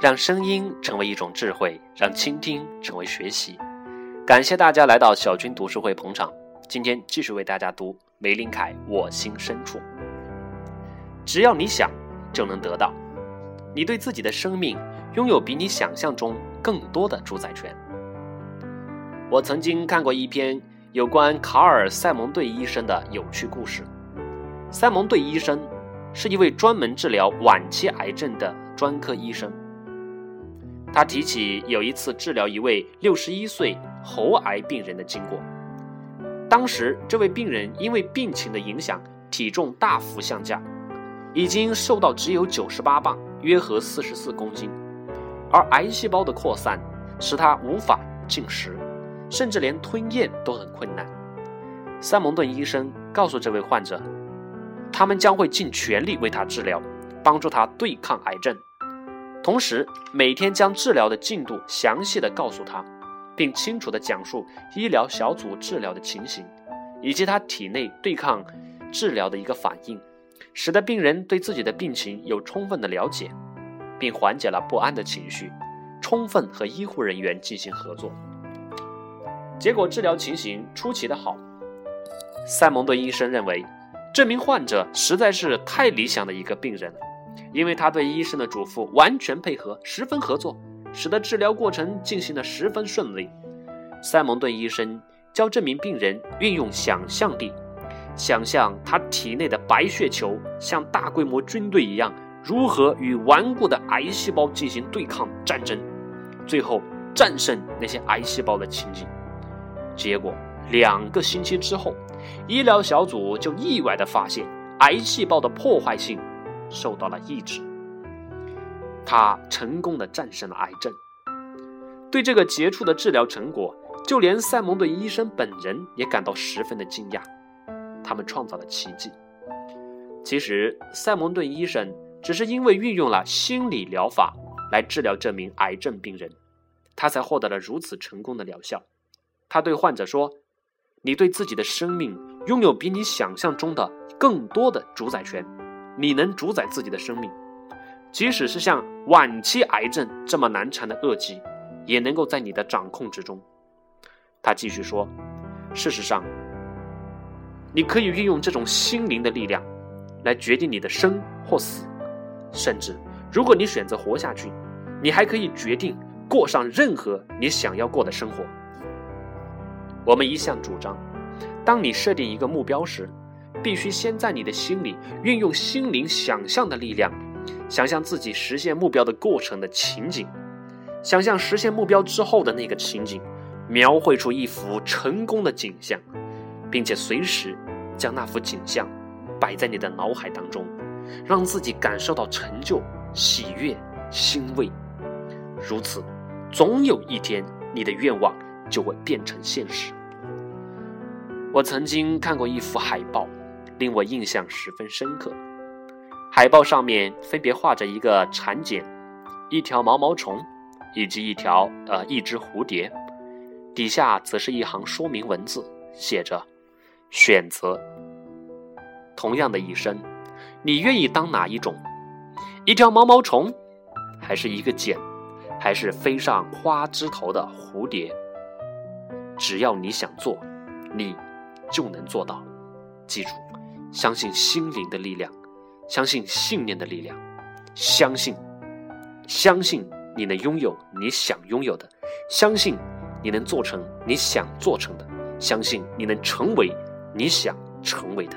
让声音成为一种智慧，让倾听成为学习。感谢大家来到小军读书会捧场，今天继续为大家读梅林凯《我心深处》。只要你想，就能得到。你对自己的生命拥有比你想象中更多的主宰权。我曾经看过一篇有关卡尔·塞蒙顿医生的有趣故事。塞蒙顿医生是一位专门治疗晚期癌症的专科医生。他提起有一次治疗一位六十一岁喉癌病人的经过。当时，这位病人因为病情的影响，体重大幅下降，已经瘦到只有九十八磅，约合四十四公斤，而癌细胞的扩散使他无法进食。甚至连吞咽都很困难。塞蒙顿医生告诉这位患者，他们将会尽全力为他治疗，帮助他对抗癌症，同时每天将治疗的进度详细的告诉他，并清楚的讲述医疗小组治疗的情形，以及他体内对抗治疗的一个反应，使得病人对自己的病情有充分的了解，并缓解了不安的情绪，充分和医护人员进行合作。结果治疗情形出奇的好。塞蒙顿医生认为，这名患者实在是太理想的一个病人了，因为他对医生的嘱咐完全配合，十分合作，使得治疗过程进行的十分顺利。塞蒙顿医生教这名病人运用想象力，想象他体内的白血球像大规模军队一样，如何与顽固的癌细胞进行对抗战争，最后战胜那些癌细胞的情景。结果两个星期之后，医疗小组就意外地发现癌细胞的破坏性受到了抑制。他成功的战胜了癌症。对这个杰出的治疗成果，就连塞蒙顿医生本人也感到十分的惊讶。他们创造了奇迹。其实，塞蒙顿医生只是因为运用了心理疗法来治疗这名癌症病人，他才获得了如此成功的疗效。他对患者说：“你对自己的生命拥有比你想象中的更多的主宰权，你能主宰自己的生命，即使是像晚期癌症这么难缠的恶疾，也能够在你的掌控之中。”他继续说：“事实上，你可以运用这种心灵的力量，来决定你的生或死，甚至如果你选择活下去，你还可以决定过上任何你想要过的生活。”我们一向主张，当你设定一个目标时，必须先在你的心里运用心灵想象的力量，想象自己实现目标的过程的情景，想象实现目标之后的那个情景，描绘出一幅成功的景象，并且随时将那幅景象摆在你的脑海当中，让自己感受到成就、喜悦、欣慰。如此，总有一天，你的愿望。就会变成现实。我曾经看过一幅海报，令我印象十分深刻。海报上面分别画着一个蚕茧、一条毛毛虫以及一条呃一只蝴蝶，底下则是一行说明文字，写着：“选择同样的一生，你愿意当哪一种？一条毛毛虫，还是一个茧，还是飞上花枝头的蝴蝶？”只要你想做，你就能做到。记住，相信心灵的力量，相信信念的力量，相信，相信你能拥有你想拥有的，相信你能做成你想做成的，相信你能成为你想成为的。